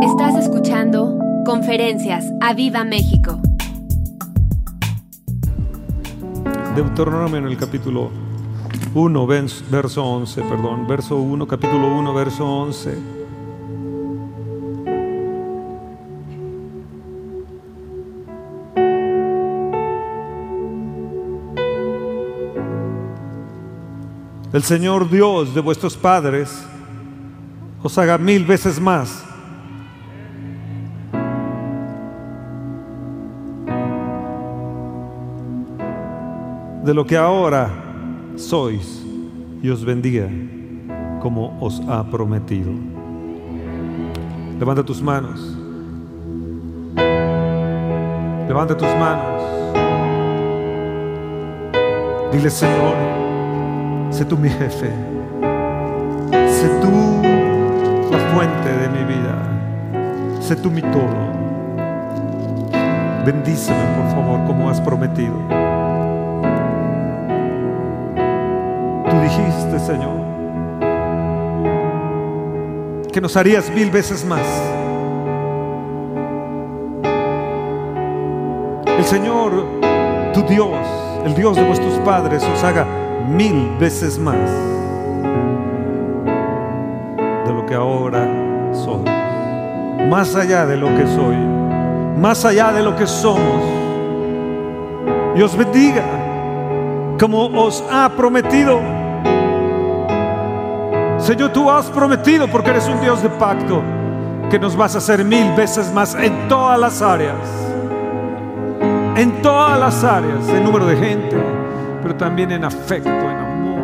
Estás escuchando Conferencias a Viva México. Deuteronomio en el capítulo 1, verso 11, perdón, verso 1, capítulo 1, verso 11. El Señor Dios de vuestros padres os haga mil veces más de lo que ahora sois y os bendiga como os ha prometido. Levanta tus manos. Levanta tus manos. Dile, Señor, sé tú mi jefe. Sé tú la fuente de mi vida. Sé tú mi todo. Bendíceme, por favor, como has prometido. Dijiste, Señor, que nos harías mil veces más. El Señor, tu Dios, el Dios de vuestros padres, os haga mil veces más de lo que ahora soy. Más allá de lo que soy, más allá de lo que somos. Y os bendiga como os ha prometido. Señor, tú has prometido, porque eres un Dios de pacto, que nos vas a hacer mil veces más en todas las áreas. En todas las áreas, en número de gente, pero también en afecto, en amor.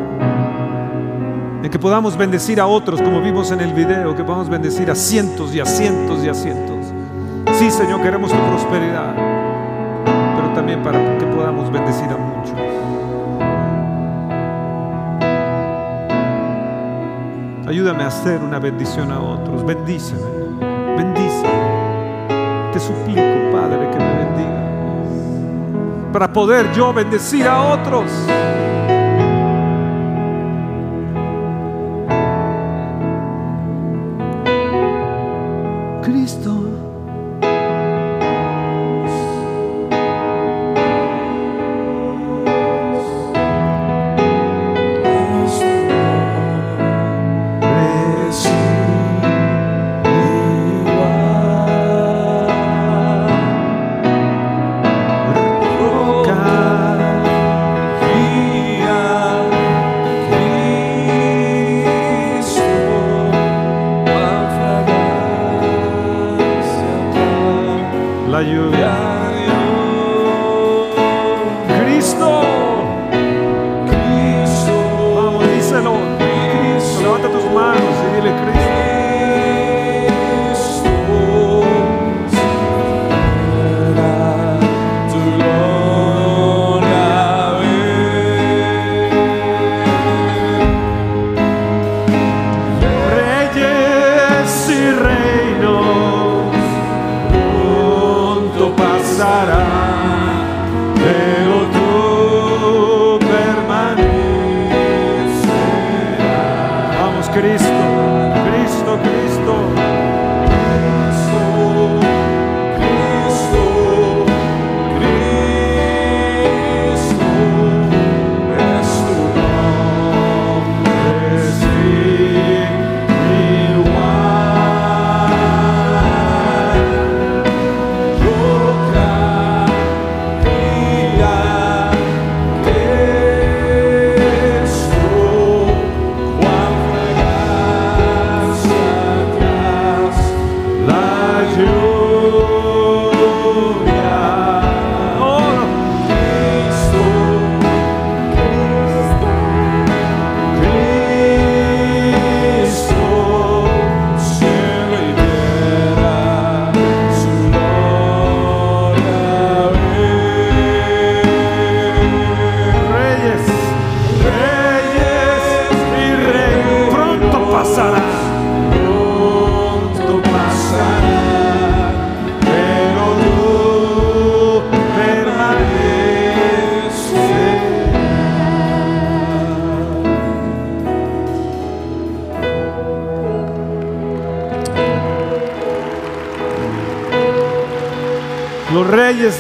En que podamos bendecir a otros, como vimos en el video, que podamos bendecir a cientos y a cientos y a cientos. Sí, Señor, queremos tu prosperidad, pero también para que podamos bendecir a muchos. Ayúdame a hacer una bendición a otros. Bendíceme. Bendíceme. Te suplico, Padre, que me bendigas. Para poder yo bendecir a otros.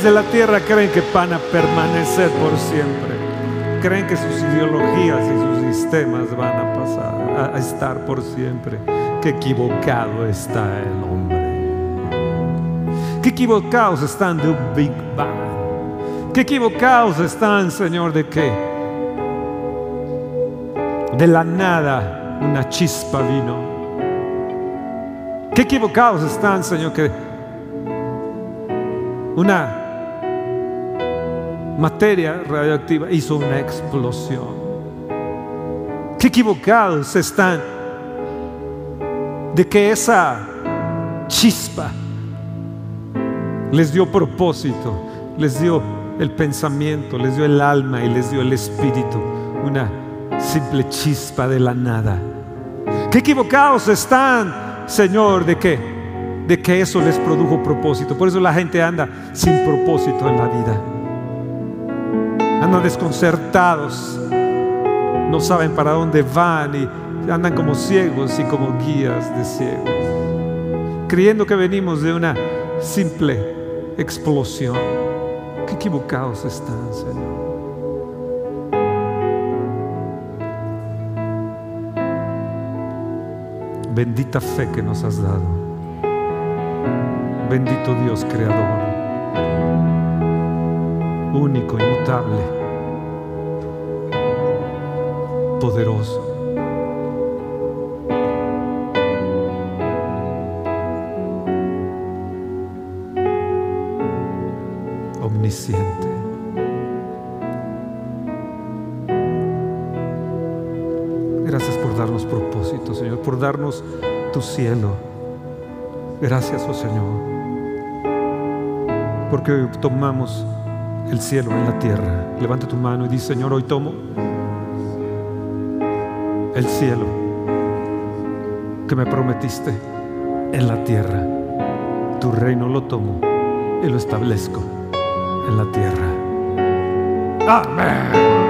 De la tierra creen que van a permanecer por siempre. Creen que sus ideologías y sus sistemas van a pasar a estar por siempre. Qué equivocado está el hombre. Qué equivocados están de un Big Bang. Qué equivocados están, Señor, de qué? De la nada una chispa vino. Qué equivocados están, Señor, que una materia radioactiva hizo una explosión. Qué equivocados están de que esa chispa les dio propósito, les dio el pensamiento, les dio el alma y les dio el espíritu. Una simple chispa de la nada. Qué equivocados están, Señor, de que de que eso les produjo propósito. Por eso la gente anda sin propósito en la vida. Andan desconcertados. No saben para dónde van y andan como ciegos y como guías de ciegos. Creyendo que venimos de una simple explosión. Qué equivocados están, Señor. Bendita fe que nos has dado. Bendito Dios creador. Único, inmutable. Poderoso. Omnisciente. Gracias por darnos propósito, Señor, por darnos tu cielo. Gracias, oh Señor, porque hoy tomamos el cielo en la tierra. Levanta tu mano y dice, Señor, hoy tomo el cielo que me prometiste en la tierra. Tu reino lo tomo y lo establezco en la tierra. Amén.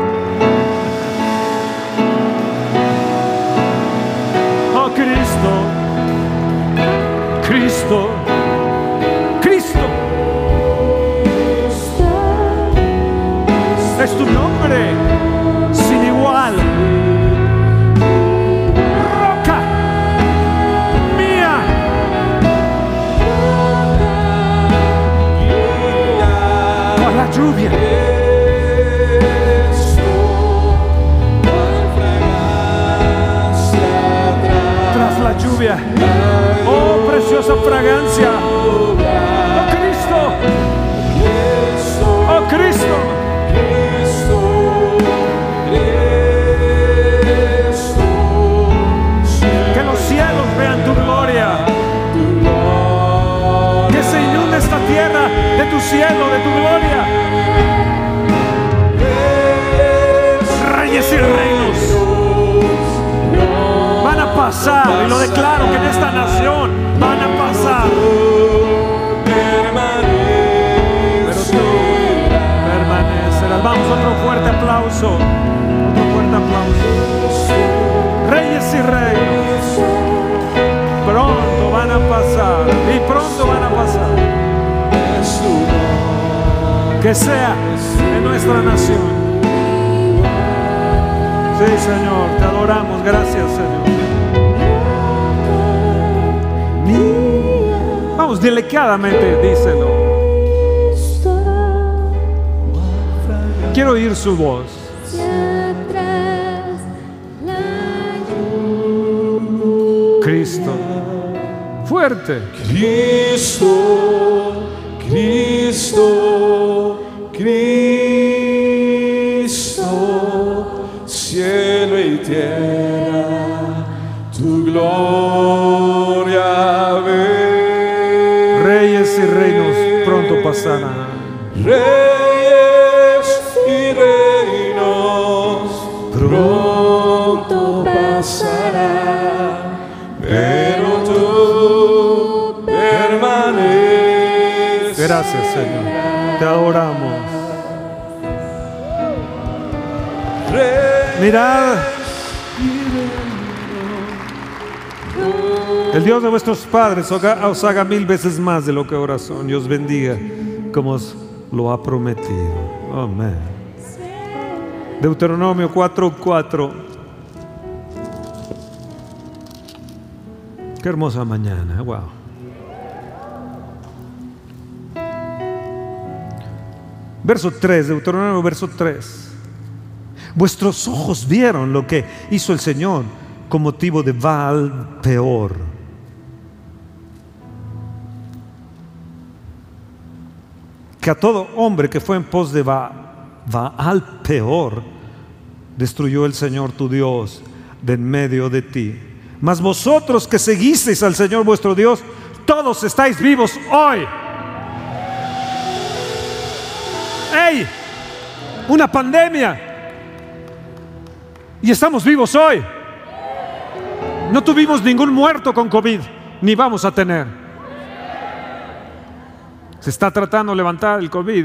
Voz. Cristo. Fuerte. Te adoramos. Mirad. El Dios de vuestros padres os haga- os mil veces más de lo que ahora son. Dios bendiga como lo ha prometido. Amén. Deuteronomio 4:4. Qué hermosa mañana, wow. Verso 3, Deuteronomio verso 3. Vuestros ojos vieron lo que hizo el Señor con motivo de Baal peor. Que a todo hombre que fue en pos de Baal peor, destruyó el Señor tu Dios de en medio de ti. Mas vosotros que seguisteis al Señor vuestro Dios, todos estáis vivos hoy. ¡Ey! Una pandemia. Y estamos vivos hoy. No tuvimos ningún muerto con COVID, ni vamos a tener. Se está tratando de levantar el COVID.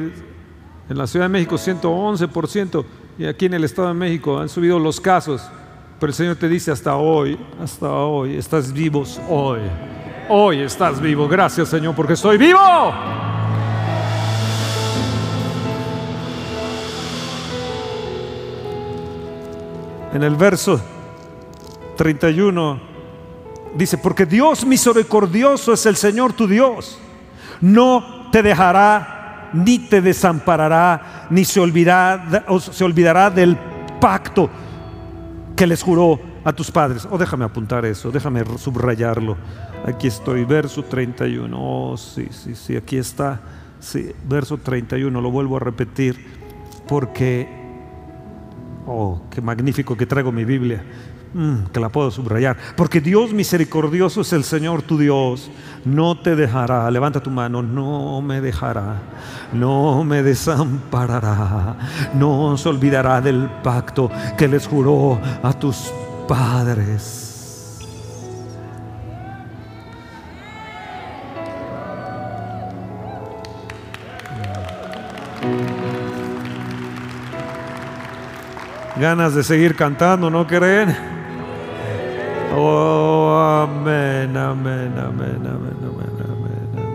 En la Ciudad de México 111% y aquí en el Estado de México han subido los casos. Pero el Señor te dice hasta hoy, hasta hoy, estás vivos hoy. Hoy estás vivo. Gracias Señor porque estoy vivo. En el verso 31 dice, porque Dios misericordioso es el Señor tu Dios. No te dejará, ni te desamparará, ni se olvidará, se olvidará del pacto que les juró a tus padres. Oh, déjame apuntar eso, déjame subrayarlo. Aquí estoy, verso 31. Oh, sí, sí, sí, aquí está. Sí, verso 31, lo vuelvo a repetir porque Oh, qué magnífico que traigo mi Biblia. Mm, que la puedo subrayar. Porque Dios misericordioso es el Señor tu Dios. No te dejará. Levanta tu mano. No me dejará. No me desamparará. No se olvidará del pacto que les juró a tus padres. Ganas de seguir cantando, ¿no creen? Oh, amén, amén, amén, amén, amén, amén, amén,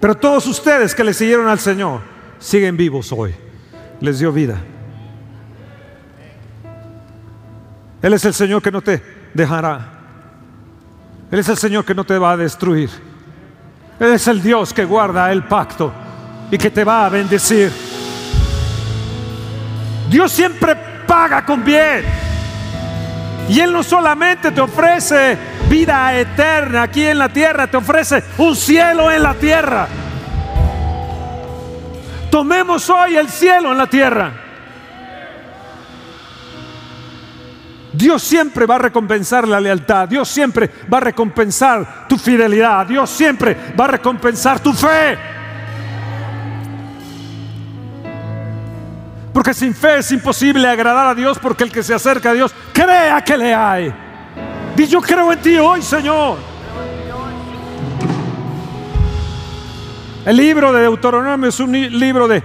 Pero todos ustedes que le siguieron al Señor siguen vivos hoy. Les dio vida. Él es el Señor que no te dejará. Él es el Señor que no te va a destruir. Él es el Dios que guarda el pacto y que te va a bendecir. Dios siempre paga con bien. Y Él no solamente te ofrece vida eterna aquí en la tierra, te ofrece un cielo en la tierra. Tomemos hoy el cielo en la tierra. Dios siempre va a recompensar la lealtad, Dios siempre va a recompensar tu fidelidad, Dios siempre va a recompensar tu fe. Sin fe es imposible agradar a Dios porque el que se acerca a Dios crea que le hay. Y yo creo en ti hoy, Señor. El libro de Deuteronomio es un libro de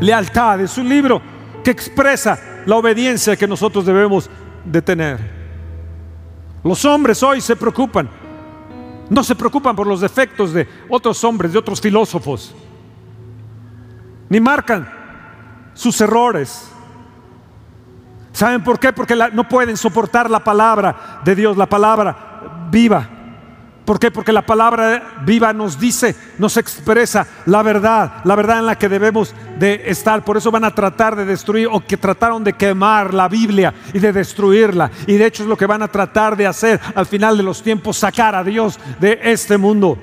lealtad, es un libro que expresa la obediencia que nosotros debemos de tener. Los hombres hoy se preocupan, no se preocupan por los defectos de otros hombres, de otros filósofos, ni marcan sus errores. ¿Saben por qué? Porque no pueden soportar la palabra de Dios, la palabra viva. ¿Por qué? Porque la palabra viva nos dice, nos expresa la verdad, la verdad en la que debemos de estar. Por eso van a tratar de destruir o que trataron de quemar la Biblia y de destruirla. Y de hecho es lo que van a tratar de hacer al final de los tiempos, sacar a Dios de este mundo.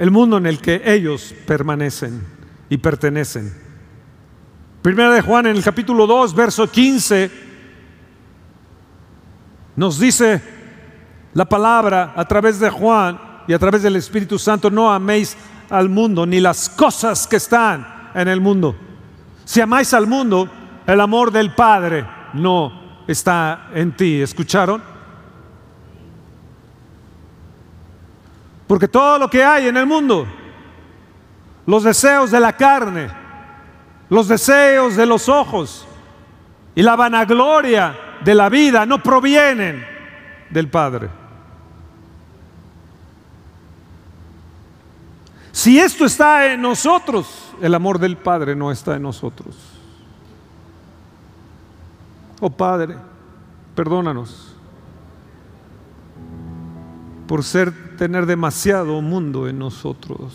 El mundo en el que ellos permanecen y pertenecen. Primera de Juan en el capítulo 2, verso 15, nos dice la palabra a través de Juan y a través del Espíritu Santo, no améis al mundo ni las cosas que están en el mundo. Si amáis al mundo, el amor del Padre no está en ti. ¿Escucharon? Porque todo lo que hay en el mundo, los deseos de la carne, los deseos de los ojos y la vanagloria de la vida no provienen del Padre. Si esto está en nosotros, el amor del Padre no está en nosotros. Oh Padre, perdónanos por ser tener demasiado mundo en nosotros.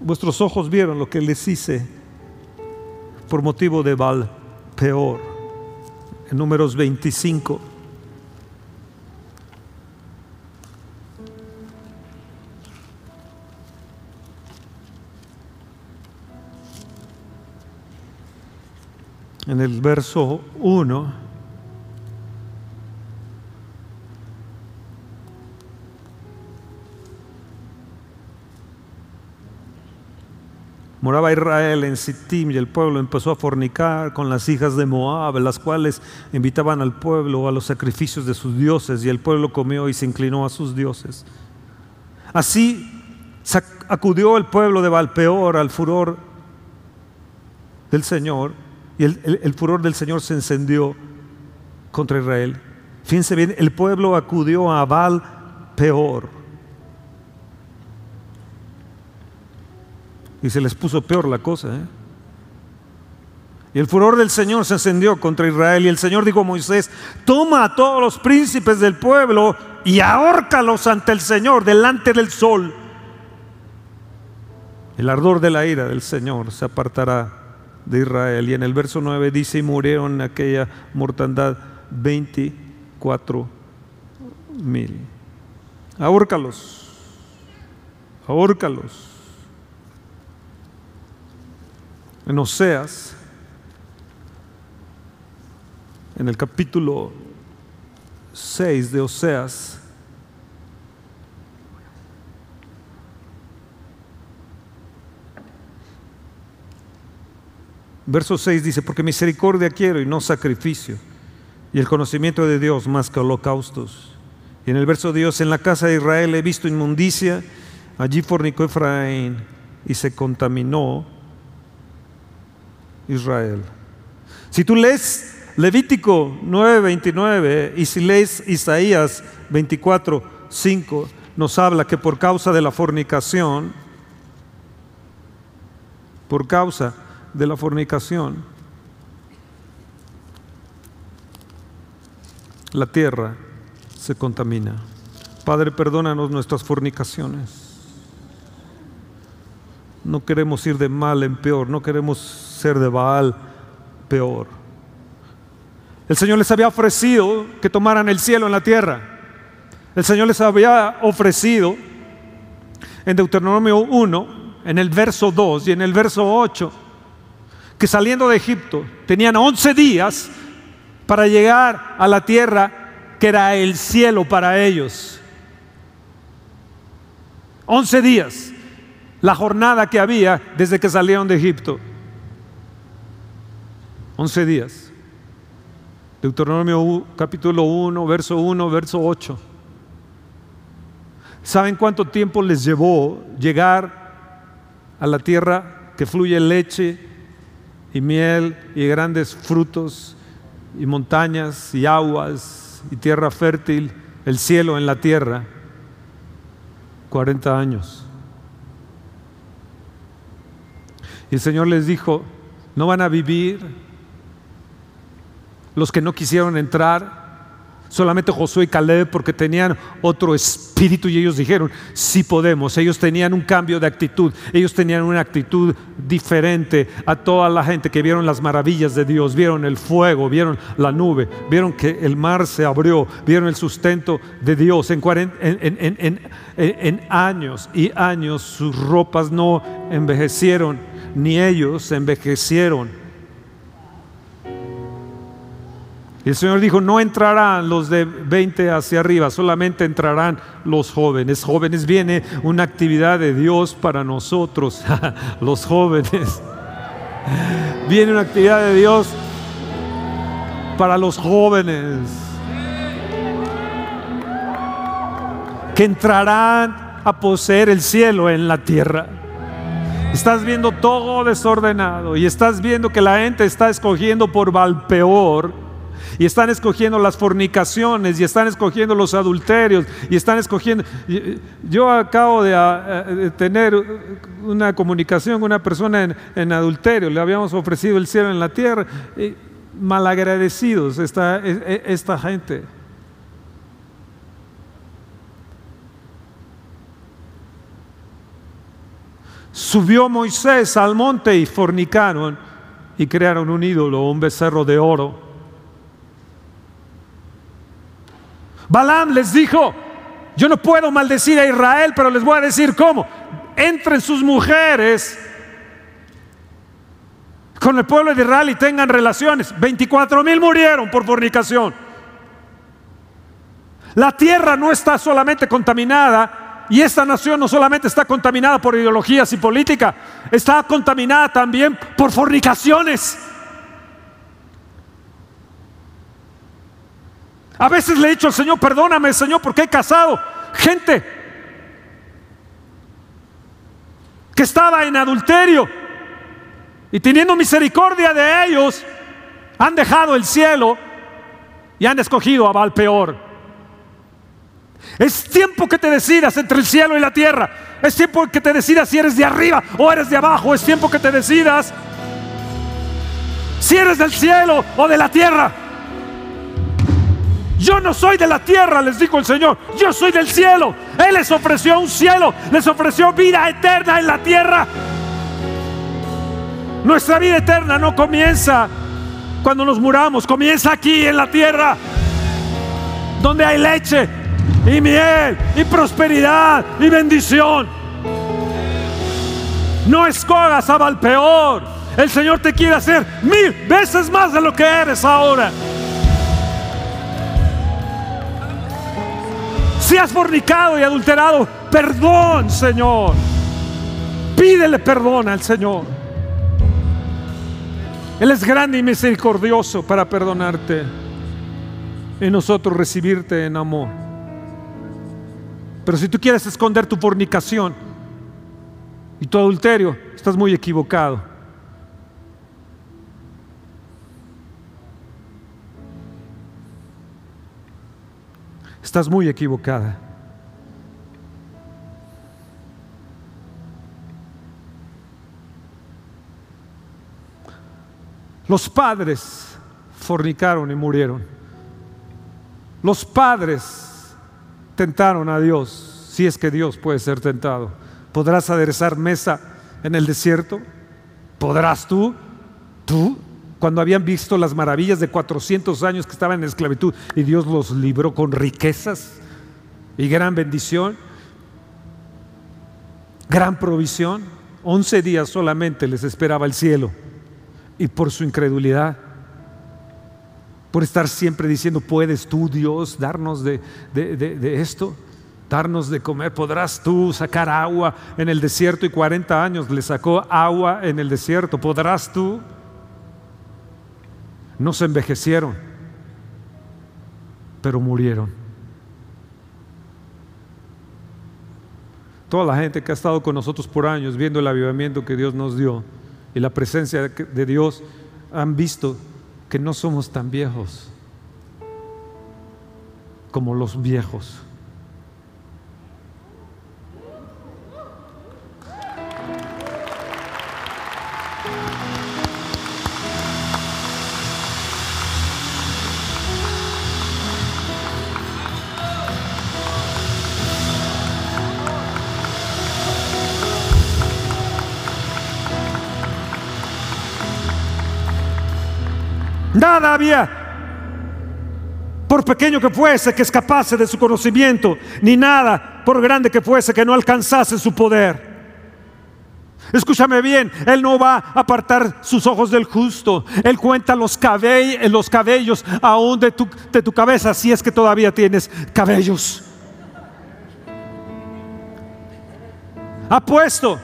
Vuestros ojos vieron lo que les hice por motivo de Val peor. En números 25. Verso 1. Moraba Israel en Sittim y el pueblo empezó a fornicar con las hijas de Moab, las cuales invitaban al pueblo a los sacrificios de sus dioses y el pueblo comió y se inclinó a sus dioses. Así acudió el pueblo de Valpeor al furor del Señor y el, furor del Señor se encendió contra Israel. Fíjense bien, el pueblo acudió a Valpeor Y se les puso peor la cosa. ¿eh? Y el furor del Señor se encendió contra Israel. Y el Señor dijo a Moisés, toma a todos los príncipes del pueblo y ahórcalos ante el Señor, delante del sol. El ardor de la ira del Señor se apartará de Israel. Y en el verso 9 dice, y murieron en aquella mortandad 24 mil. Ahórcalos, ahórcalos. en Oseas, en el capítulo 6 de Oseas, verso 6 dice, porque misericordia quiero y no sacrificio, y el conocimiento de Dios más que holocaustos. Y en el verso Dios, en la casa de Israel he visto inmundicia, allí fornicó Efraín y se contaminó Israel. Si tú lees Levítico 9:29 y si lees Isaías 24:5, nos habla que por causa de la fornicación, por causa de la fornicación, la tierra se contamina. Padre, perdónanos nuestras fornicaciones. No queremos ir de mal en peor, no queremos ser de Baal peor. El Señor les había ofrecido que tomaran el cielo en la tierra. El Señor les había ofrecido en Deuteronomio 1, en el verso 2 y en el verso 8, que saliendo de Egipto tenían 11 días para llegar a la tierra que era el cielo para ellos. 11 días, la jornada que había desde que salieron de Egipto. 11 días. Deuteronomio capítulo 1, verso 1, verso 8. ¿Saben cuánto tiempo les llevó llegar a la tierra que fluye leche y miel y grandes frutos y montañas y aguas y tierra fértil, el cielo en la tierra? 40 años. Y el Señor les dijo, no van a vivir los que no quisieron entrar, solamente Josué y Caleb porque tenían otro espíritu y ellos dijeron, sí podemos. Ellos tenían un cambio de actitud, ellos tenían una actitud diferente a toda la gente que vieron las maravillas de Dios, vieron el fuego, vieron la nube, vieron que el mar se abrió, vieron el sustento de Dios. En, en años y años sus ropas no envejecieron, ni ellos envejecieron El Señor dijo, no entrarán los de 20 hacia arriba, solamente entrarán los jóvenes. Jóvenes viene una actividad de Dios para nosotros, los jóvenes. Viene una actividad de Dios para los jóvenes. Que entrarán a poseer el cielo en la tierra. Estás viendo todo desordenado y estás viendo que la gente está escogiendo por Valpeor y están escogiendo las fornicaciones y están escogiendo los adulterios y están escogiendo... Yo acabo de, tener una comunicación con una persona en, adulterio, le habíamos ofrecido el cielo en la tierra, malagradecidos esta, esta gente. Subió Moisés al monte y fornicaron y crearon un ídolo, un becerro de oro. Balaam les dijo, yo no puedo maldecir a Israel, pero les voy a decir cómo. Entren sus mujeres con el pueblo de Israel y tengan relaciones. 24 mil murieron por fornicación. La tierra no está solamente contaminada y esta nación no solamente está contaminada por ideologías y política, está contaminada también por fornicaciones. A veces le he dicho al Señor, perdóname Señor, porque he casado gente que estaba en adulterio y teniendo misericordia de ellos, han dejado el cielo y han escogido a Valpeor. Es tiempo que te decidas entre el cielo y la tierra. Es tiempo que te decidas si eres de arriba o eres de abajo. Es tiempo que te decidas si eres del cielo o de la tierra. Yo no soy de la tierra, les dijo el Señor. Yo soy del cielo. Él les ofreció un cielo, les ofreció vida eterna en la tierra. Nuestra vida eterna no comienza cuando nos muramos, comienza aquí en la tierra, donde hay leche, y miel y prosperidad y bendición. No escogas a peor. El Señor te quiere hacer mil veces más de lo que eres ahora. Si has fornicado y adulterado, perdón, Señor. Pídele perdón al Señor. Él es grande y misericordioso para perdonarte y nosotros recibirte en amor. Pero si tú quieres esconder tu fornicación y tu adulterio, estás muy equivocado. Estás muy equivocada. Los padres fornicaron y murieron. Los padres tentaron a Dios, si es que Dios puede ser tentado. ¿Podrás aderezar mesa en el desierto? ¿Podrás tú? ¿Tú? Cuando habían visto las maravillas de 400 años que estaban en esclavitud y Dios los libró con riquezas y gran bendición, gran provisión. 11 días solamente les esperaba el cielo y por su incredulidad por estar siempre diciendo, ¿puedes tú, Dios, darnos de, esto? Darnos de comer, podrás tú sacar agua en el desierto y 40 años le sacó agua en el desierto, podrás tú. No se envejecieron, pero murieron. Toda la gente que ha estado con nosotros por años viendo el avivamiento que Dios nos dio y la presencia de Dios han visto que no somos tan viejos como los viejos. Nada había, por pequeño que fuese, que escapase de su conocimiento, ni nada, por grande que fuese, que no alcanzase su poder. Escúchame bien, Él no va a apartar sus ojos del justo. Él cuenta los, cabellos, los cabellos aún de tu, de tu cabeza, si es que todavía tienes cabellos. Ha puesto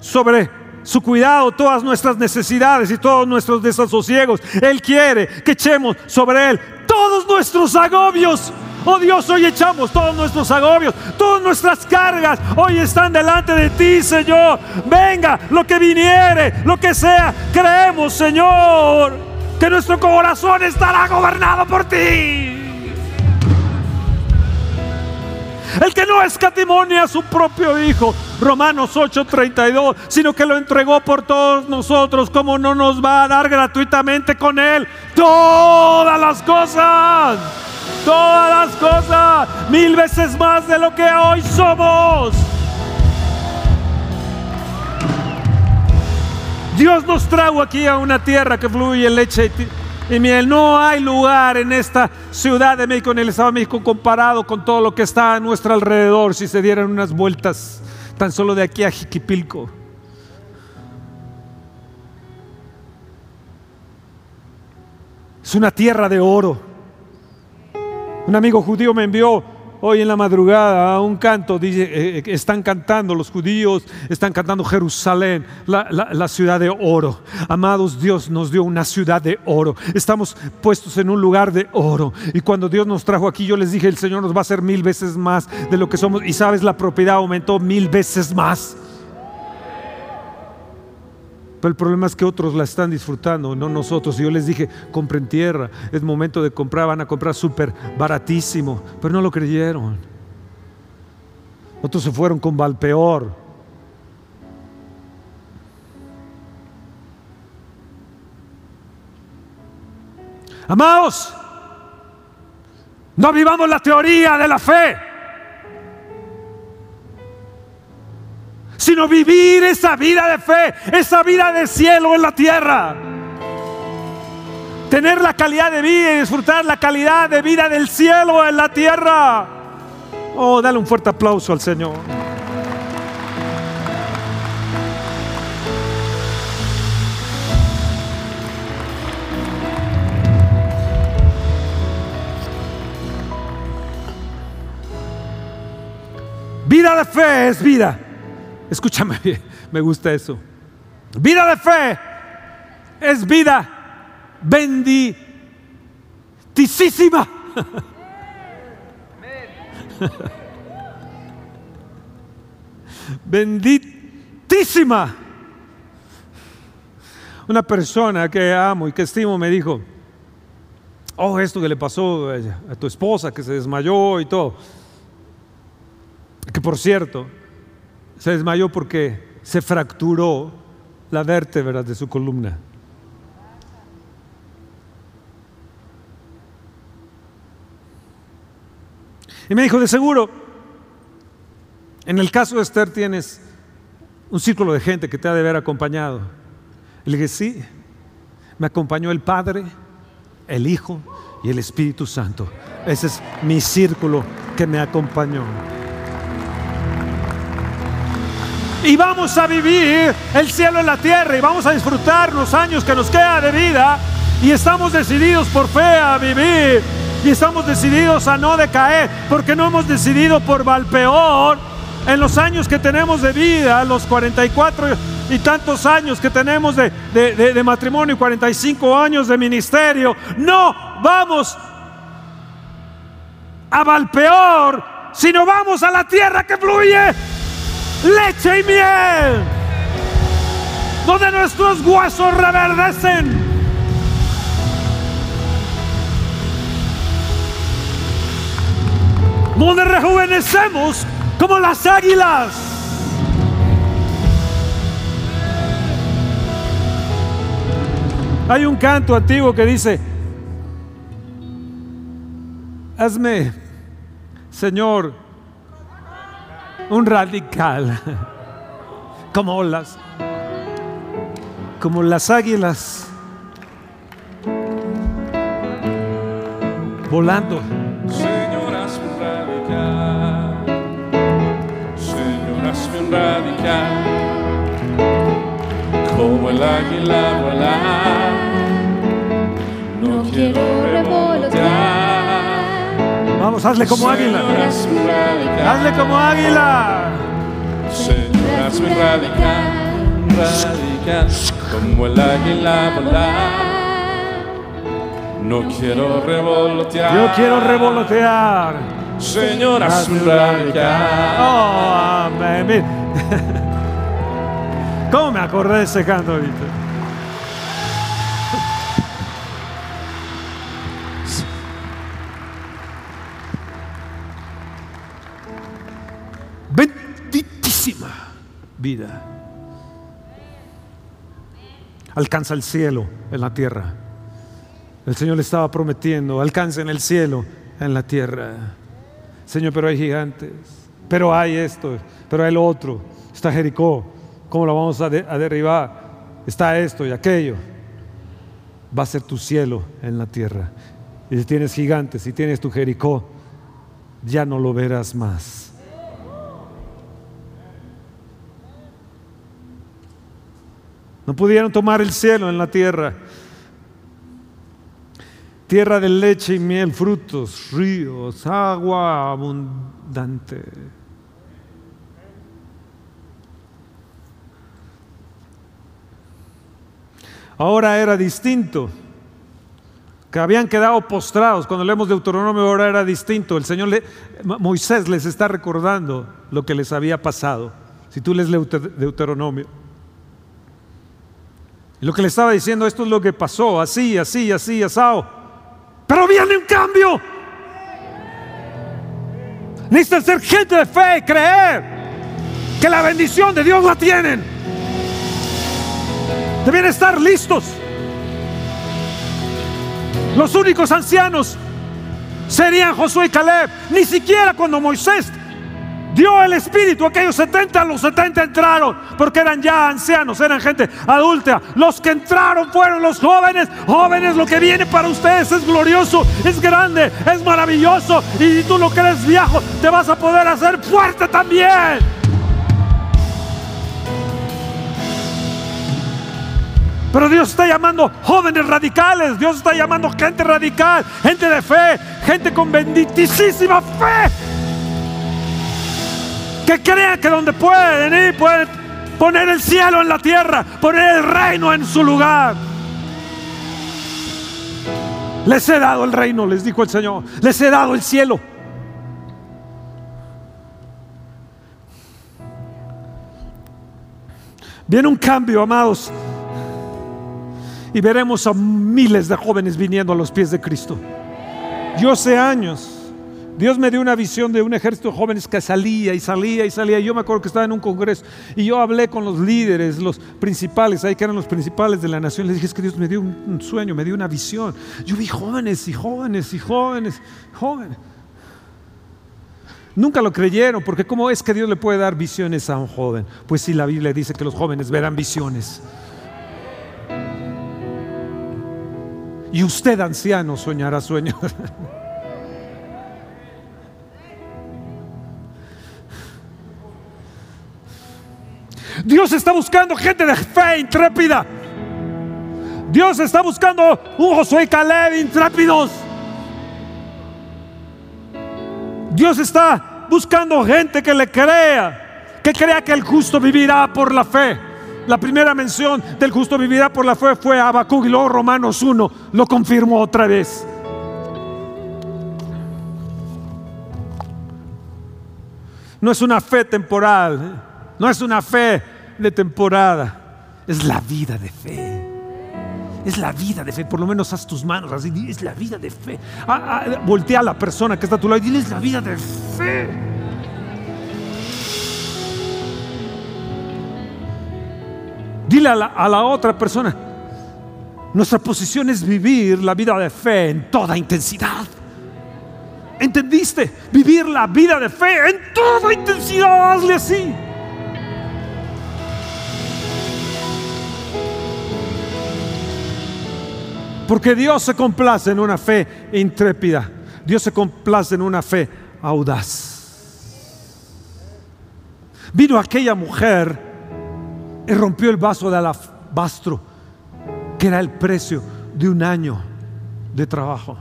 sobre su cuidado, todas nuestras necesidades y todos nuestros desasosiegos. Él quiere que echemos sobre Él todos nuestros agobios. Oh Dios, hoy echamos todos nuestros agobios, Todas nuestras cargas hoy están delante de ti, Señor. Venga, lo que viniere, lo que sea, creemos, Señor, que nuestro corazón estará gobernado por ti. El que no escatimonia a su propio Hijo, Romanos 8:32, sino que lo entregó por todos nosotros, como no nos va a dar gratuitamente con Él todas las cosas, todas las cosas, mil veces más de lo que hoy somos. Dios nos trajo aquí a una tierra que fluye leche y miel. No hay lugar en esta ciudad de México, en el Estado de México, comparado con todo lo que está a nuestro alrededor, si se dieran unas vueltas tan solo de aquí a Jiquipilco. Es una tierra de oro. Un amigo judío me envió hoy en la madrugada un canto, dice, eh, eh, están cantando los judíos, están cantando Jerusalén, la, la, ciudad de oro. Amados, Dios nos dio una ciudad de oro. Estamos puestos en un lugar de oro. Y cuando Dios nos trajo aquí, yo les dije, el Señor nos va a hacer mil veces más de lo que somos. Y sabes, la propiedad aumentó mil veces más. Pero el problema es que otros la están disfrutando, no nosotros. Y yo les dije, compren tierra, es momento de comprar, van a comprar súper baratísimo. Pero no lo creyeron. Otros se fueron con Valpeor. Amados, no vivamos la teoría de la fe. Sino vivir esa vida de fe, esa vida de cielo en la tierra. Tener la calidad de vida y disfrutar la calidad de vida del cielo en la tierra. Oh, dale un fuerte aplauso al Señor. Vida de fe es vida. Escúchame bien, me gusta eso. Vida de fe es vida benditísima. Benditísima. Una persona que amo y que estimo me dijo, oh, esto que le pasó a tu esposa, que se desmayó y todo. Que por cierto, se desmayó porque se fracturó la vértebra de su columna. Y me dijo, de seguro, en el caso de Esther tienes un círculo de gente que te ha de haber acompañado. Y le dije, sí, me acompañó el Padre, el Hijo y el Espíritu Santo. Ese es mi círculo que me acompañó. Y vamos a vivir el cielo en la tierra y vamos a disfrutar los años que nos queda de vida. Y estamos decididos por fe a vivir. Y estamos decididos a no decaer porque no hemos decidido por Valpeor. En los años que tenemos de vida, los 44 y tantos años que tenemos de, de matrimonio y 45 años de ministerio, no vamos a Valpeor, sino vamos a la tierra que fluye leche y miel, donde nuestros huesos reverdecen. Donde rejuvenecemos como las águilas. Hay un canto antiguo que dice, hazme, Señor, un radical, como las, como las águilas volando. Señor, hazme un radical, Señor, hazme un radical, como el águila volar. No quiero revolotear. Vamos, hazle como águila. Hazle como águila. Señor, hazme radical, radical, como el águila volar. No quiero revolotear. Yo quiero revolotear. Señor, hazme radical. Oh, amén. ¿Cómo me acordé de ese canto ahorita? Vida. Alcanza el cielo en la tierra. El Señor le estaba prometiendo, alcanza en el cielo en la tierra. Señor, pero hay gigantes, pero hay esto, pero hay lo otro. Está Jericó, ¿cómo lo vamos a, de- a derribar? Está esto y aquello. Va a ser tu cielo en la tierra. Y si tienes gigantes, si tienes tu Jericó, ya no lo verás más. No pudieron tomar el cielo en la tierra. Tierra de leche y miel, frutos, ríos, agua abundante. Ahora era distinto. Que habían quedado postrados. Cuando leemos Deuteronomio ahora era distinto. El Señor, le- Moisés les está recordando lo que les había pasado. Si tú lees Deuter- Deuteronomio. Lo que le estaba diciendo, esto es lo que pasó, así, así, así, asado. Pero viene un cambio. Necesitan ser gente de fe, creer que la bendición de Dios la tienen. Deben estar listos. Los únicos ancianos serían Josué y Caleb. Ni siquiera cuando Moisés dio el espíritu, aquellos 70, los 70 entraron, porque eran ya ancianos, eran gente adulta. Los que entraron fueron los jóvenes. Jóvenes, lo que viene para ustedes es glorioso, es grande, es maravilloso. Y si tú lo crees viejo, te vas a poder hacer fuerte también. Pero Dios está llamando jóvenes radicales, Dios está llamando gente radical, gente de fe, gente con benditísima fe. Que crean que donde pueden ir, pueden poner el cielo en la tierra, poner el reino en su lugar. Les he dado el reino, les dijo el Señor, les he dado el cielo. Viene un cambio, amados. Y veremos a miles de jóvenes viniendo a los pies de Cristo. Yo hace años, Dios me dio una visión de un ejército de jóvenes que salía y salía y salía. Yo me acuerdo que estaba en un congreso y yo hablé con los líderes, los principales, ahí que eran los principales de la nación. Les dije, es que Dios me dio un, sueño, me dio una visión. Yo vi jóvenes y jóvenes y jóvenes, jóvenes. Nunca lo creyeron, porque ¿cómo es que Dios le puede dar visiones a un joven? Pues si la Biblia dice que los jóvenes verán visiones. Y usted, anciano, soñará sueños. Dios está buscando gente de fe intrépida. Dios está buscando un Josué Caleb intrépidos. Dios está buscando gente que le crea, que crea que el justo vivirá por la fe. La primera mención del justo vivirá por la fe fue Habacuc y luego Romanos 1 lo confirmó otra vez. No es una fe temporal, no es una fe de temporada, es la vida de fe. Es la vida de fe, por lo menos haz tus manos así, es la vida de fe. Ah, ah, voltea a la persona que está a tu lado y dile, es la vida de fe. Dile a la otra persona, nuestra posición es vivir la vida de fe en toda intensidad. ¿Entendiste? Vivir la vida de fe en toda intensidad, hazle así. Porque Dios se complace en una fe intrépida. Dios se complace en una fe audaz. Vino aquella mujer y rompió el vaso de alabastro, que era el precio de un año de trabajo.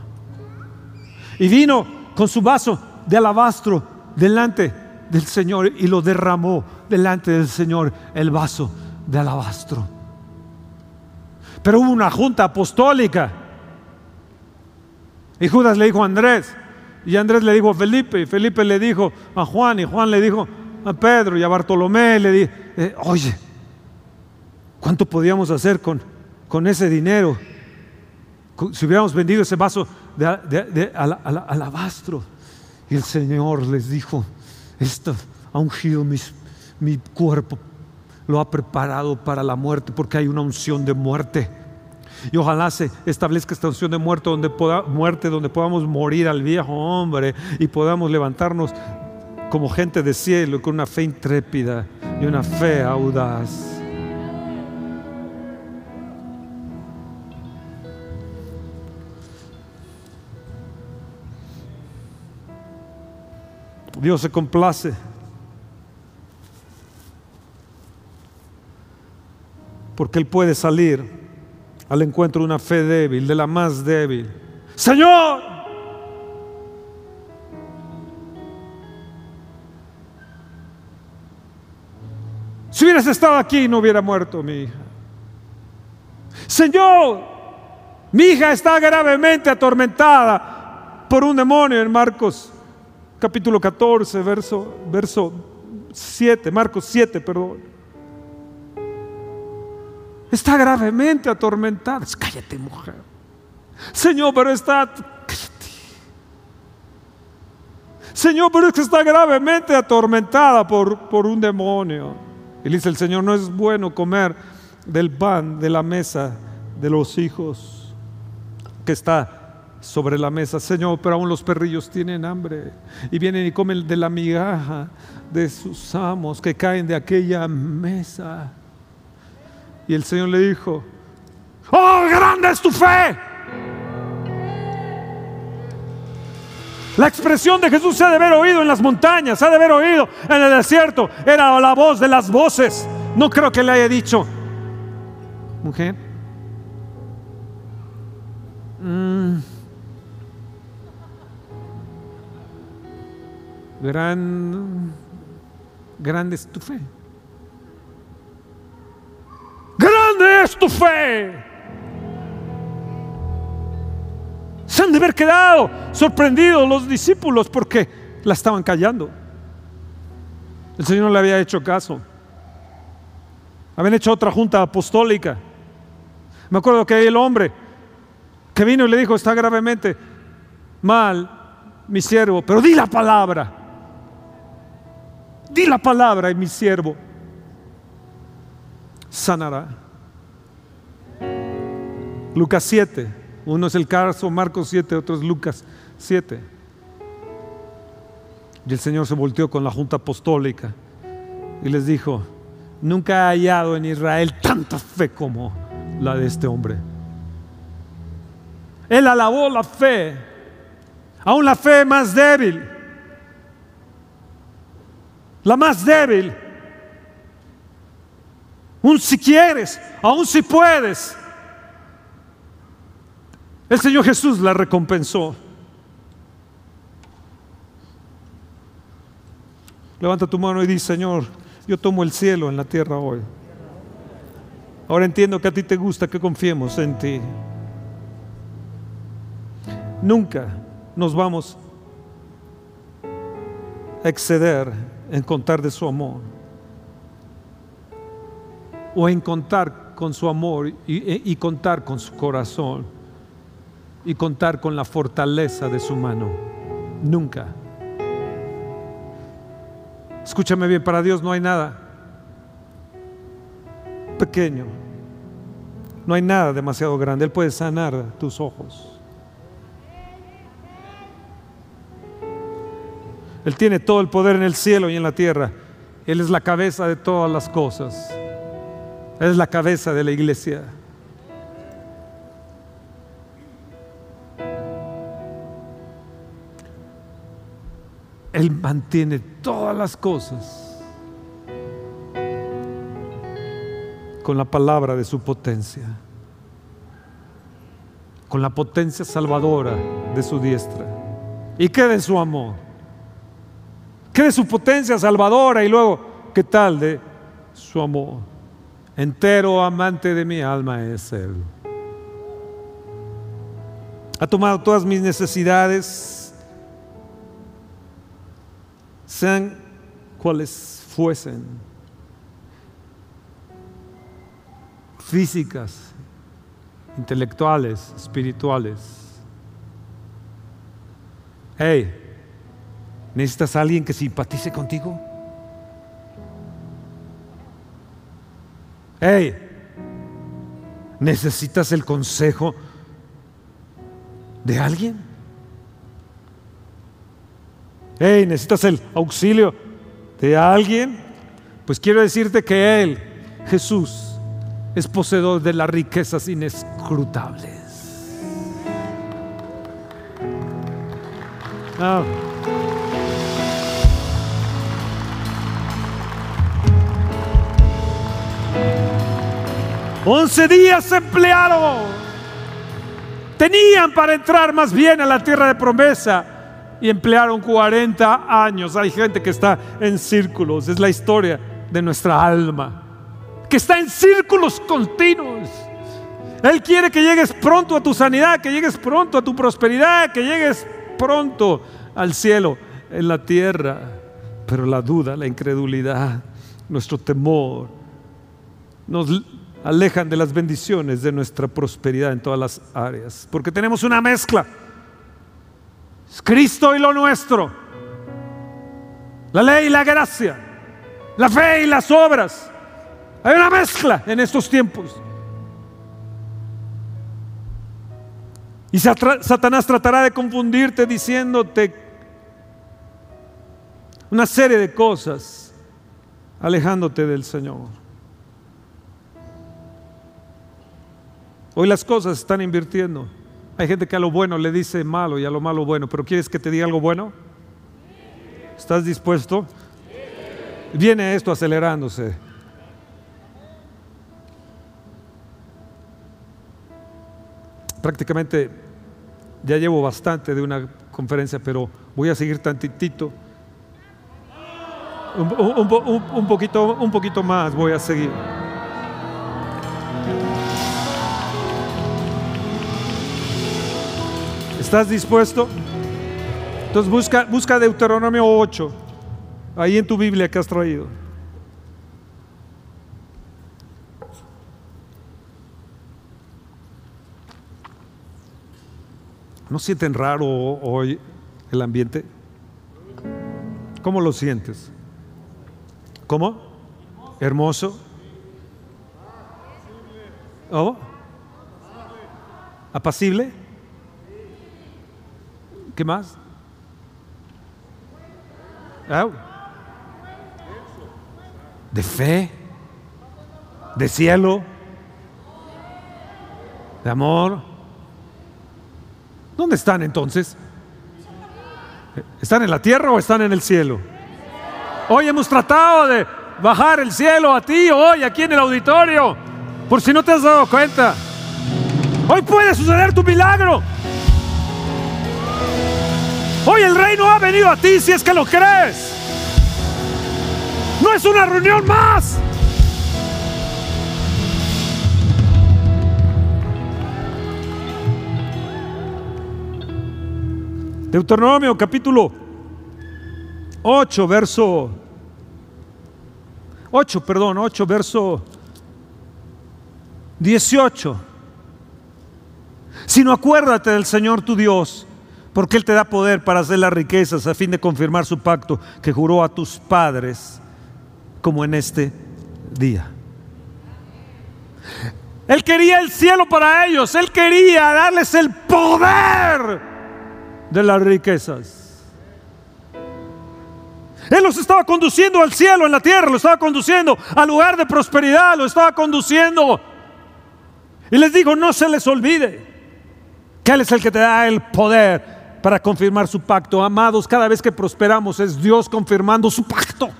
Y vino con su vaso de alabastro delante del Señor y lo derramó delante del Señor el vaso de alabastro. Pero hubo una junta apostólica. Y Judas le dijo a Andrés, Y Andrés le dijo a Felipe, y Felipe le dijo a Juan, y Juan le dijo a Pedro y a Bartolomé, le dije, eh, oye, ¿cuánto podíamos hacer con, con ese dinero? Si hubiéramos vendido ese vaso de, alabastro. Y el Señor les dijo, esto ha ungido mi cuerpo, lo ha preparado para la muerte, porque hay una unción de muerte y ojalá se establezca esta unción de muerte donde, muerte donde podamos morir al viejo hombre y podamos levantarnos como gente de cielo con una fe intrépida y una fe audaz. Dios se complace. Porque Él puede salir al encuentro de una fe débil, de la más débil. Señor, si hubieras estado aquí no hubiera muerto mi hija. Señor, mi hija está gravemente atormentada por un demonio en Marcos capítulo 14, verso, verso 7, Marcos 7, perdón. Está gravemente atormentada. Cállate, mujer. Señor, pero está... Cállate. Señor, pero es que está gravemente atormentada por, por un demonio. Y dice el Señor, no es bueno comer del pan de la mesa de los hijos que está sobre la mesa. Señor, pero aún los perrillos tienen hambre y vienen y comen de la migaja de sus amos que caen de aquella mesa. Y el Señor le dijo, oh, grande es tu fe. La expresión de Jesús se ha de haber oído en las montañas, se ha de haber oído en el desierto. Era la voz de las voces. No creo que le haya dicho, mujer, mm, gran, grande es tu fe. Es tu fe. Se han de haber quedado sorprendidos los discípulos porque la estaban callando. El Señor no le había hecho caso. Habían hecho otra junta apostólica. Me acuerdo que el hombre que vino y le dijo, está gravemente mal mi siervo, pero di la palabra. Di la palabra y mi siervo sanará. Lucas 7, uno es el caso Marcos 7, otro es Lucas 7. Y el Señor se volteó con la junta apostólica y les dijo, nunca he hallado en Israel tanta fe como la de este hombre. Él alabó la fe, aún la fe más débil, la más débil aún si quieres, aún si puedes. El Señor Jesús la recompensó. Levanta tu mano y di, Señor, yo tomo el cielo en la tierra hoy. Ahora entiendo que a ti te gusta que confiemos en ti. Nunca nos vamos a exceder en contar de su amor o en contar con su amor y, contar con su corazón y contar con la fortaleza de su mano. Nunca. Escúchame bien, para Dios no hay nada pequeño. No hay nada demasiado grande. Él puede sanar tus ojos. Él tiene todo el poder en el cielo y en la tierra. Él es la cabeza de todas las cosas. Es la cabeza de la iglesia. Él mantiene todas las cosas con la palabra de su potencia, con la potencia salvadora de su diestra. ¿Y qué de su amor? ¿Qué de su potencia salvadora? Y luego, ¿qué tal de su amor? entero amante de mi alma es Él. Ha tomado todas mis necesidades sean cuales fuesen, físicas, intelectuales, espirituales. Hey, ¿necesitas alguien que simpatice contigo? Hey, ¿necesitas el consejo de alguien? Hey, ¿necesitas el auxilio de alguien? Pues quiero decirte que Él, Jesús, es poseedor de las riquezas inescrutables. Ah. Once días empleados tenían para entrar más bien a la tierra de promesa y emplearon 40 años. Hay gente que está en círculos, es la historia de nuestra alma, que está en círculos continuos. Él quiere que llegues pronto a tu sanidad, que llegues pronto a tu prosperidad, que llegues pronto al cielo, en la tierra. Pero la duda, la incredulidad, nuestro temor, nos alejan de las bendiciones de nuestra prosperidad en todas las áreas. Porque tenemos una mezcla. Es Cristo y lo nuestro. La ley y la gracia. La fe y las obras. Hay una mezcla en estos tiempos. Y Satanás tratará de confundirte diciéndote una serie de cosas, alejándote del Señor. Hoy las cosas están invirtiendo. Hay gente que a lo bueno le dice malo y a lo malo bueno, pero ¿quieres que te diga algo bueno? ¿Estás dispuesto? Viene esto acelerándose. Prácticamente ya llevo bastante de una conferencia, pero voy a seguir tantitito. Un, poquito, un poquito más voy a seguir. ¿Estás dispuesto? Entonces busca, busca Deuteronomio 8, ahí en tu Biblia que has traído. ¿No sienten raro hoy el ambiente? ¿Cómo lo sientes? ¿Cómo? Hermoso. ¿Oh? ¿Apacible? ¿Qué más? De fe, de cielo, de amor. ¿Dónde están entonces? ¿Están en la tierra o están en el cielo? Hoy hemos tratado de bajar el cielo a ti, hoy aquí en el auditorio, por si no te has dado cuenta. Hoy puede suceder tu milagro. Hoy el reino ha venido a ti si es que lo crees. No es una reunión más. Deuteronomio capítulo 8, verso 8, perdón, 8, verso 18. Sino acuérdate del Señor tu Dios porque Él te da poder para hacer las riquezas a fin de confirmar su pacto que juró a tus padres como en este día. Él quería el cielo para ellos, Él quería darles el poder de las riquezas. Él los estaba conduciendo al cielo en la tierra, lo estaba conduciendo al lugar de prosperidad, lo estaba conduciendo. Y les digo, no se les olvide que Él es el que te da el poder para confirmar su pacto. Amados, cada vez que prosperamos es Dios confirmando su pacto.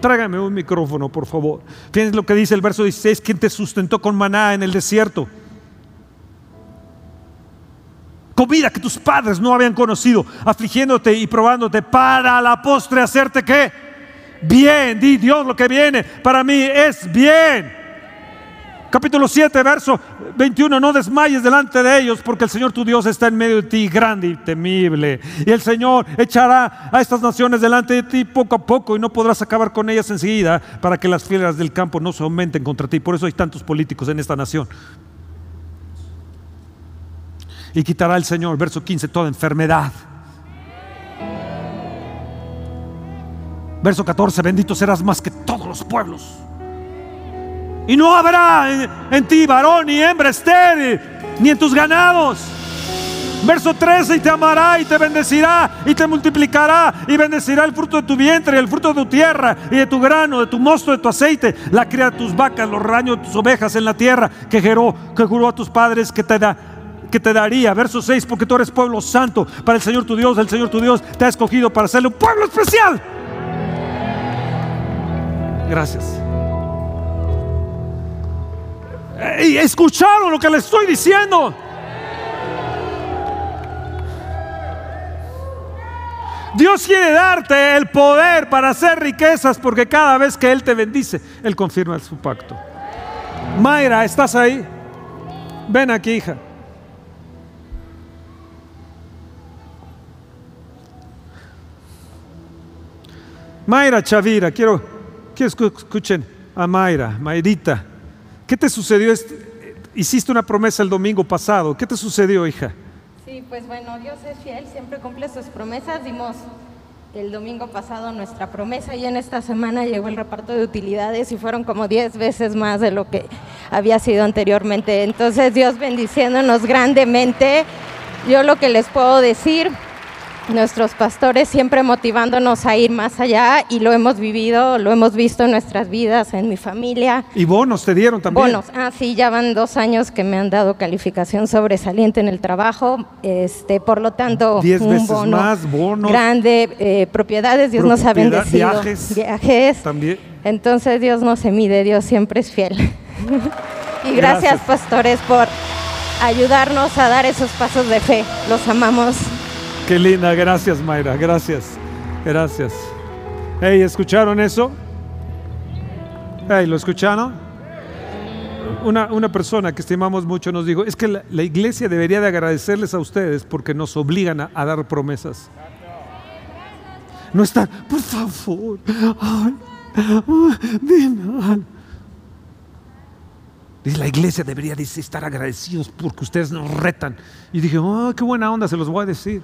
Trágame un micrófono, por favor. Fíjense lo que dice el verso 16, quien te sustentó con maná en el desierto. Comida que tus padres no habían conocido, afligiéndote y probándote para la postre hacerte qué? Bien, di Dios lo que viene para mí es bien. Capítulo 7, verso 21, no desmayes delante de ellos porque el Señor tu Dios está en medio de ti, grande y temible. Y el Señor echará a estas naciones delante de ti poco a poco y no podrás acabar con ellas enseguida para que las fieras del campo no se aumenten contra ti. Por eso hay tantos políticos en esta nación. Y quitará el Señor, verso 15, toda enfermedad. Verso 14, bendito serás más que todos los pueblos. Y no habrá en, ti varón ni hembra estéril, ni en tus ganados. Verso 13, y te amará y te bendecirá y te multiplicará y bendecirá el fruto de tu vientre y el fruto de tu tierra y de tu grano, de tu mosto, de tu aceite, la cría de tus vacas, los rebaños de tus ovejas en la tierra que juró, que juró a tus padres que te da que te daría. Verso 6, porque tú eres pueblo santo para el Señor tu Dios, el Señor tu Dios te ha escogido para serle un pueblo especial. Gracias. Escucharon lo que le estoy diciendo. Dios quiere darte el poder para hacer riquezas porque cada vez que Él te bendice, Él confirma su pacto. Mayra, ¿estás ahí? Ven aquí, hija. Mayra Chavira, quiero, que escuchen a Mayra, Mayrita. ¿Qué te sucedió? Hiciste una promesa el domingo pasado. ¿Qué te sucedió, hija? Sí, pues bueno, Dios es fiel, siempre cumple sus promesas. Dimos el domingo pasado nuestra promesa y en esta semana llegó el reparto de utilidades y fueron como 10 veces más de lo que había sido anteriormente. Entonces Dios bendiciéndonos grandemente. Yo lo que les puedo decir nuestros pastores siempre motivándonos a ir más allá y lo hemos vivido, lo hemos visto en nuestras vidas, en mi familia. ¿Y bonos te dieron también? Bonos, ah, sí, ya van dos años que me han dado calificación sobresaliente en el trabajo, este, por lo tanto, Diez un veces bono más, bonos. Grande, eh, propiedades, Dios nos ha bendecido. Viajes. Viajes. También. Entonces Dios no se mide, Dios siempre es fiel. y gracias, gracias pastores por ayudarnos a dar esos pasos de fe. Los amamos. Qué linda, gracias Mayra, gracias, gracias. Hey, ¿escucharon eso? Hey, ¿lo escucharon? Una, una, persona que estimamos mucho nos dijo, es que la, iglesia debería de agradecerles a ustedes porque nos obligan a, dar promesas. No están, por favor, ay, Dice, la iglesia debería de estar agradecidos porque ustedes nos retan. Y dije, oh, qué buena onda, se los voy a decir.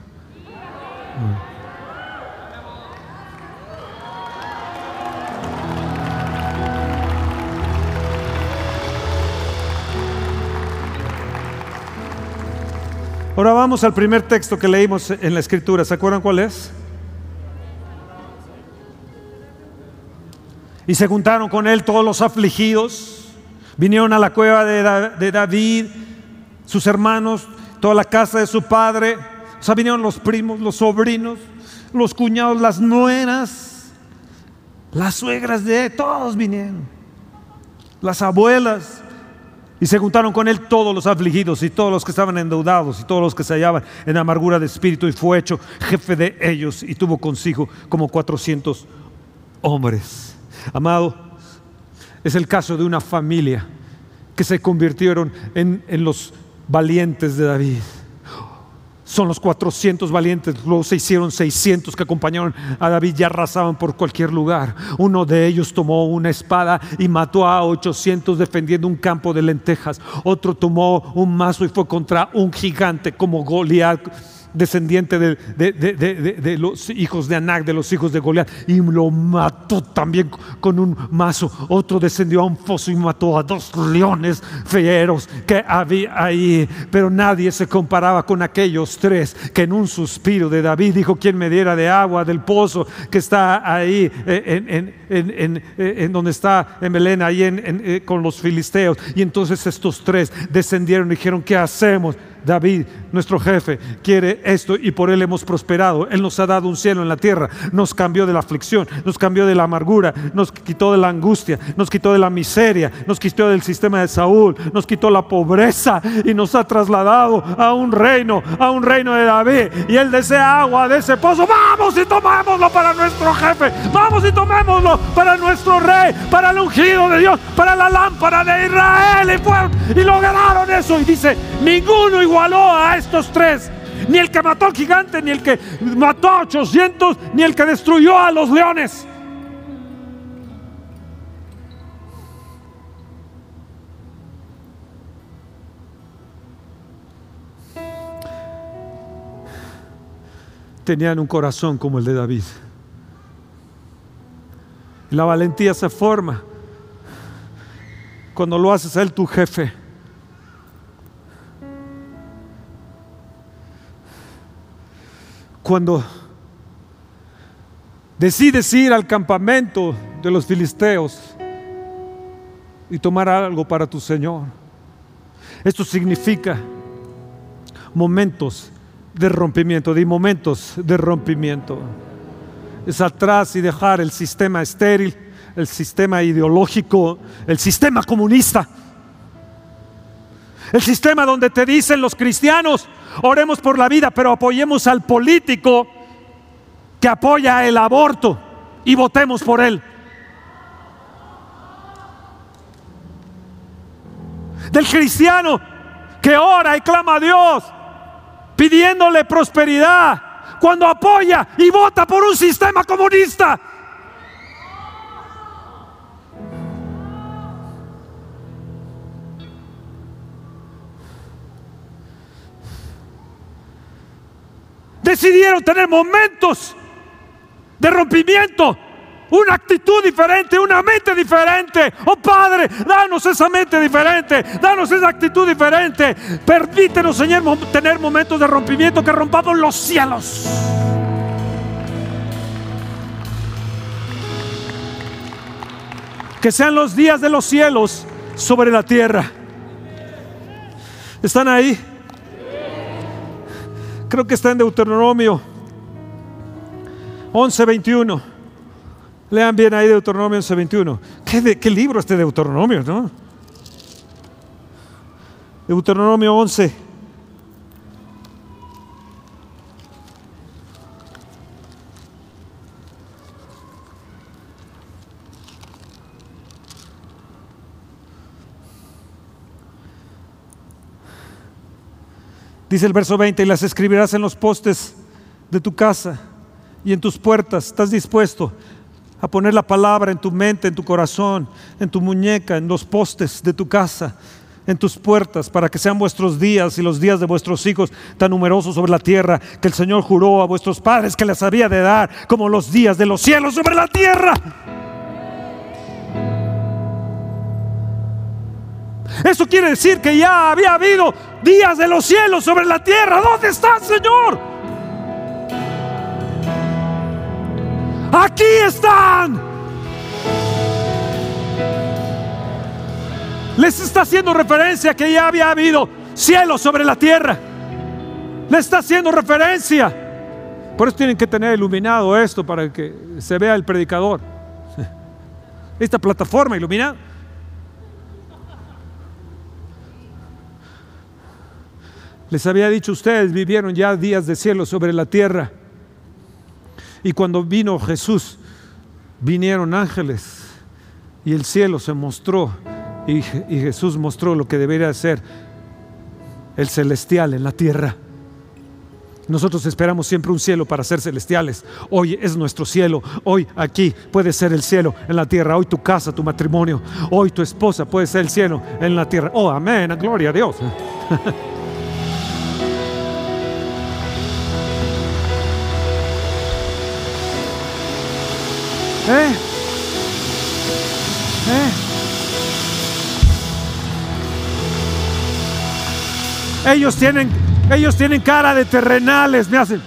Ahora vamos al primer texto que leímos en la escritura. ¿Se acuerdan cuál es? Y se juntaron con él todos los afligidos. Vinieron a la cueva de, David, sus hermanos, toda la casa de su padre o sea, vinieron los primos, los sobrinos, los cuñados, las nueras, las suegras de todos vinieron, las abuelas. Y se juntaron con él todos los afligidos y todos los que estaban endeudados y todos los que se hallaban en amargura de espíritu y fue hecho jefe de ellos y tuvo consigo como 400 hombres. Amado, es el caso de una familia que se convirtieron en, en los valientes de David son los 400 valientes, luego se hicieron 600 que acompañaron a David y arrasaban por cualquier lugar. Uno de ellos tomó una espada y mató a 800 defendiendo un campo de lentejas. Otro tomó un mazo y fue contra un gigante como Goliat descendiente de, los hijos de Anac, de los hijos de Goliat, y lo mató también con un mazo. Otro descendió a un foso y mató a dos leones feyeros que había ahí, pero nadie se comparaba con aquellos tres que en un suspiro de David dijo, quien me diera de agua del pozo que está ahí en, en, donde está en Belén, ahí eh, con los filisteos. Y entonces estos tres descendieron y dijeron, ¿qué hacemos? David, nuestro jefe, quiere esto y por él hemos prosperado. Él nos ha dado un cielo en la tierra, nos cambió de la aflicción, nos cambió de la amargura, nos quitó de la angustia, nos quitó de la miseria, nos quitó del sistema de Saúl, nos quitó la pobreza y nos ha trasladado a un reino, a un reino de David. Y él desea agua de ese pozo. Vamos y tomémoslo para nuestro jefe, vamos y tomémoslo para nuestro rey, para el ungido de Dios, para la lámpara de Israel. Y, y lograron eso. Y dice, ninguno igualó a estos tres. Ni el que mató al gigante, ni el que mató a 800, ni el que destruyó a los leones. Tenían un corazón como el de David. La valentía se forma cuando lo haces a él tu jefe. Cuando decides ir al campamento de los filisteos y tomar algo para tu Señor. Esto significa momentos de rompimiento, de momentos de rompimiento es atrás y dejar el sistema estéril, el sistema ideológico, el sistema comunista. El sistema donde te dicen los cristianos, oremos por la vida, pero apoyemos al político que apoya el aborto y votemos por él. Del cristiano que ora y clama a Dios pidiéndole prosperidad cuando apoya y vota por un sistema comunista. Decidieron tener momentos de rompimiento, una actitud diferente, una mente diferente. Oh Padre, danos esa mente diferente, danos esa actitud diferente. Permítenos, Señor, tener momentos de rompimiento que rompamos los cielos. Que sean los días de los cielos sobre la tierra. ¿Están ahí? Creo que está en Deuteronomio 11:21. Lean bien ahí Deuteronomio 11:21. ¿Qué, ¿Qué libro este Deuteronomio, no? Deuteronomio 11. Dice el verso 20, y las escribirás en los postes de tu casa y en tus puertas. ¿Estás dispuesto a poner la palabra en tu mente, en tu corazón, en tu muñeca, en los postes de tu casa, en tus puertas, para que sean vuestros días y los días de vuestros hijos tan numerosos sobre la tierra que el Señor juró a vuestros padres que les había de dar, como los días de los cielos sobre la tierra? Eso quiere decir que ya había habido días de los cielos sobre la tierra. ¿Dónde está, Señor? Aquí están. Les está haciendo referencia que ya había habido cielos sobre la tierra. Le está haciendo referencia. Por eso tienen que tener iluminado esto para que se vea el predicador. Esta plataforma iluminada. Les había dicho ustedes, vivieron ya días de cielo sobre la tierra. Y cuando vino Jesús, vinieron ángeles y el cielo se mostró y, Jesús mostró lo que debería ser el celestial en la tierra. Nosotros esperamos siempre un cielo para ser celestiales. Hoy es nuestro cielo. Hoy aquí puede ser el cielo en la tierra. Hoy tu casa, tu matrimonio. Hoy tu esposa puede ser el cielo en la tierra. Oh, amén. Gloria a Dios. Ellos tienen, ellos tienen cara de terrenales, me hacen.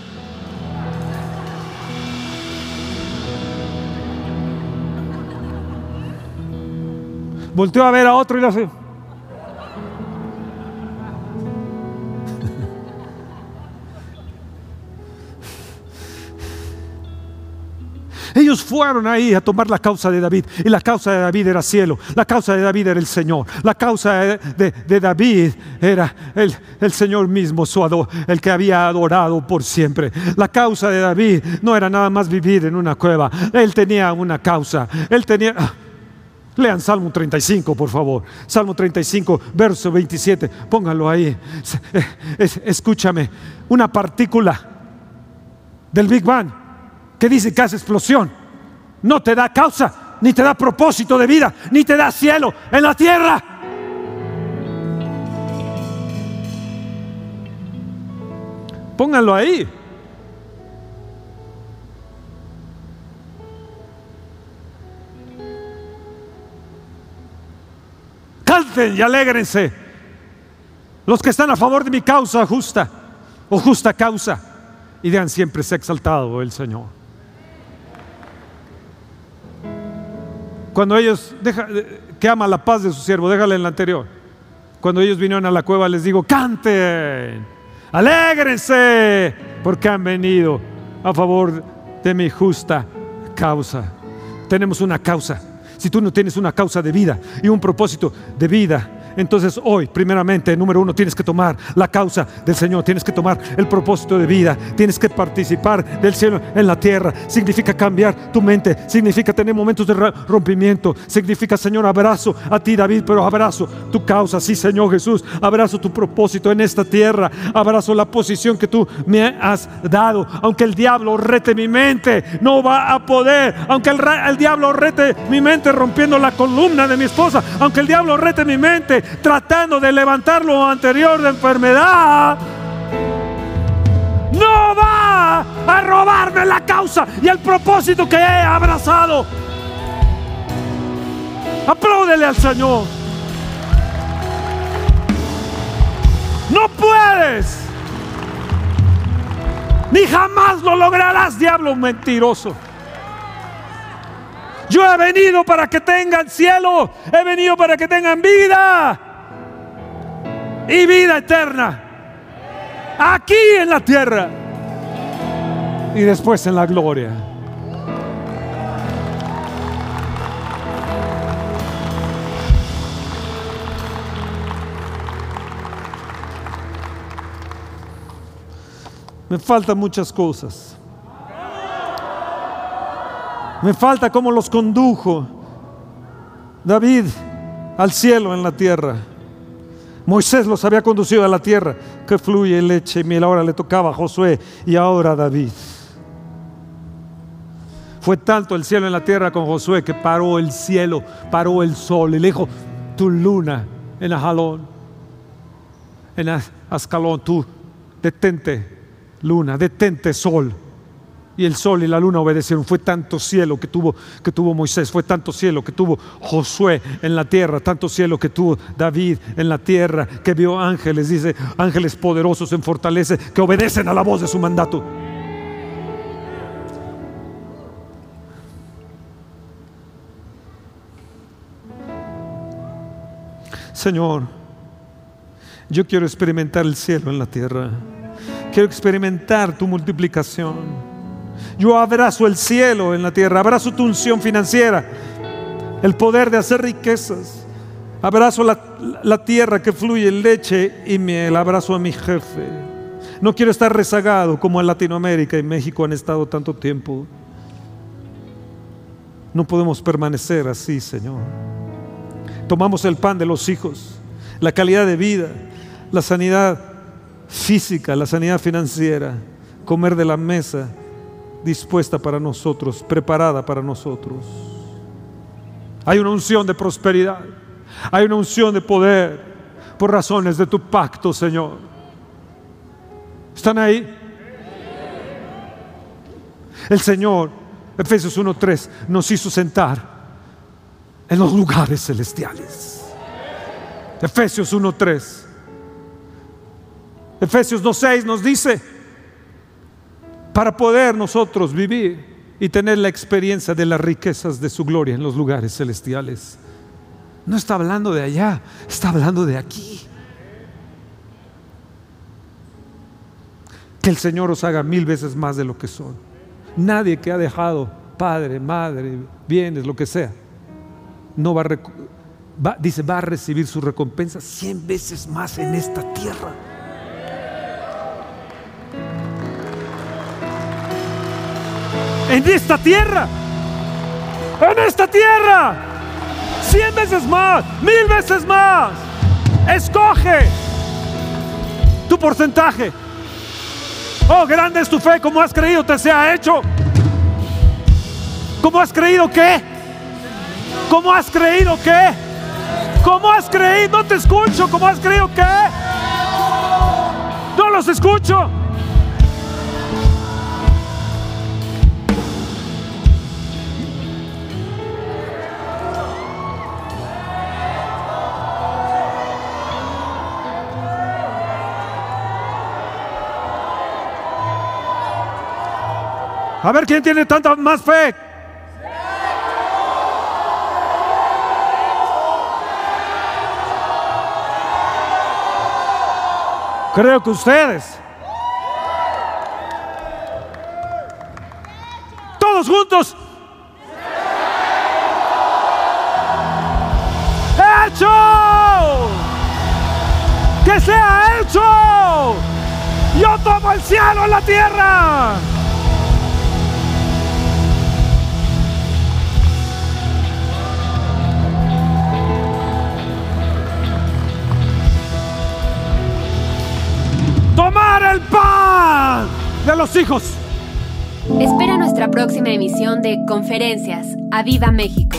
Volteó a ver a otro y le hace. Fueron ahí a tomar la causa de David. Y la causa de David era cielo. La causa de David era el Señor. La causa de, David era el, el Señor mismo, su ado- el que había adorado por siempre. La causa de David no era nada más vivir en una cueva. Él tenía una causa. Él tenía... ah, Lean Salmo 35, por favor. Salmo 35, verso 27. Pónganlo ahí. Es- es- Escúchame. Una partícula del Big Bang que dice que hace explosión no te da causa, ni te da propósito de vida, ni te da cielo en la tierra. Pónganlo ahí. Canten y alégrense. Los que están a favor de mi causa justa o justa causa. Y digan siempre se exaltado el Señor. Cuando ellos, deja, que ama la paz de su siervo, déjale en la anterior. Cuando ellos vinieron a la cueva les digo, canten, alégrense, porque han venido a favor de mi justa causa. Tenemos una causa. Si tú no tienes una causa de vida y un propósito de vida, entonces hoy, primeramente, número uno, tienes que tomar la causa del Señor, tienes que tomar el propósito de vida, tienes que participar del cielo en la tierra. Significa cambiar tu mente, significa tener momentos de rompimiento, significa, Señor, abrazo a ti, David, pero abrazo tu causa, sí, Señor Jesús, abrazo tu propósito en esta tierra, abrazo la posición que tú me has dado. Aunque el diablo rete mi mente, no va a poder. Aunque el, el diablo rete mi mente rompiendo la columna de mi esposa, aunque el diablo rete mi mente tratando de levantar lo anterior de enfermedad, no va a robarme la causa y el propósito que he abrazado. Apláudele al Señor. No puedes. Ni jamás lo lograrás, diablo mentiroso. Yo he venido para que tengan cielo. He venido para que tengan vida. Y vida eterna. Aquí en la tierra. Y después en la gloria. Me faltan muchas cosas. Me falta cómo los condujo David al cielo en la tierra. Moisés los había conducido a la tierra que fluye leche y miel. Ahora le tocaba a Josué y ahora a David. Fue tanto el cielo en la tierra con Josué que paró el cielo, paró el sol y le dijo, tu luna en Ajalón, en Ascalón, tú detente luna, detente sol. Y el sol y la luna obedecieron. Fue tanto cielo que tuvo, que tuvo Moisés, fue tanto cielo que tuvo Josué en la tierra, tanto cielo que tuvo David en la tierra, que vio ángeles, dice, ángeles poderosos en fortaleza, que obedecen a la voz de su mandato. Señor, yo quiero experimentar el cielo en la tierra. Quiero experimentar tu multiplicación. Yo abrazo el cielo en la tierra, abrazo tu unción financiera, el poder de hacer riquezas. Abrazo la, tierra que fluye leche y miel, abrazo a mi jefe. No quiero estar rezagado como en Latinoamérica y México han estado tanto tiempo. No podemos permanecer así, Señor. Tomamos el pan de los hijos, la calidad de vida, la sanidad física, la sanidad financiera, comer de la mesa dispuesta para nosotros, preparada para nosotros. Hay una unción de prosperidad, hay una unción de poder por razones de tu pacto, Señor. ¿Están ahí? El Señor, Efesios 1.3, nos hizo sentar en los lugares celestiales. Efesios 1.3. Efesios 2.6 nos dice, para poder nosotros vivir y tener la experiencia de las riquezas de su gloria en los lugares celestiales. No está hablando de allá, está hablando de aquí. Que el Señor os haga mil veces más de lo que son. Nadie que ha dejado padre, madre, bienes, lo que sea, no va a, dice, va a recibir su recompensa cien veces más en esta tierra. En esta tierra. En esta tierra. Cien veces más. Mil veces más. Escoge tu porcentaje. Oh, grande es tu fe. Como has creído te sea hecho. ¿Cómo has creído qué? ¿Cómo has creído qué? ¿Cómo has creído? No te escucho. ¿Cómo has creído qué? No los escucho. A ver quién tiene tanta más fe. Creo que ustedes. Todos juntos. ¡Hecho! ¡Que sea hecho! Yo tomo el cielo en la tierra. El pan de los hijos. Espera nuestra próxima emisión de Conferencias. ¡A Viva México!